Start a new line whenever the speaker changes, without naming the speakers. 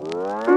Wow.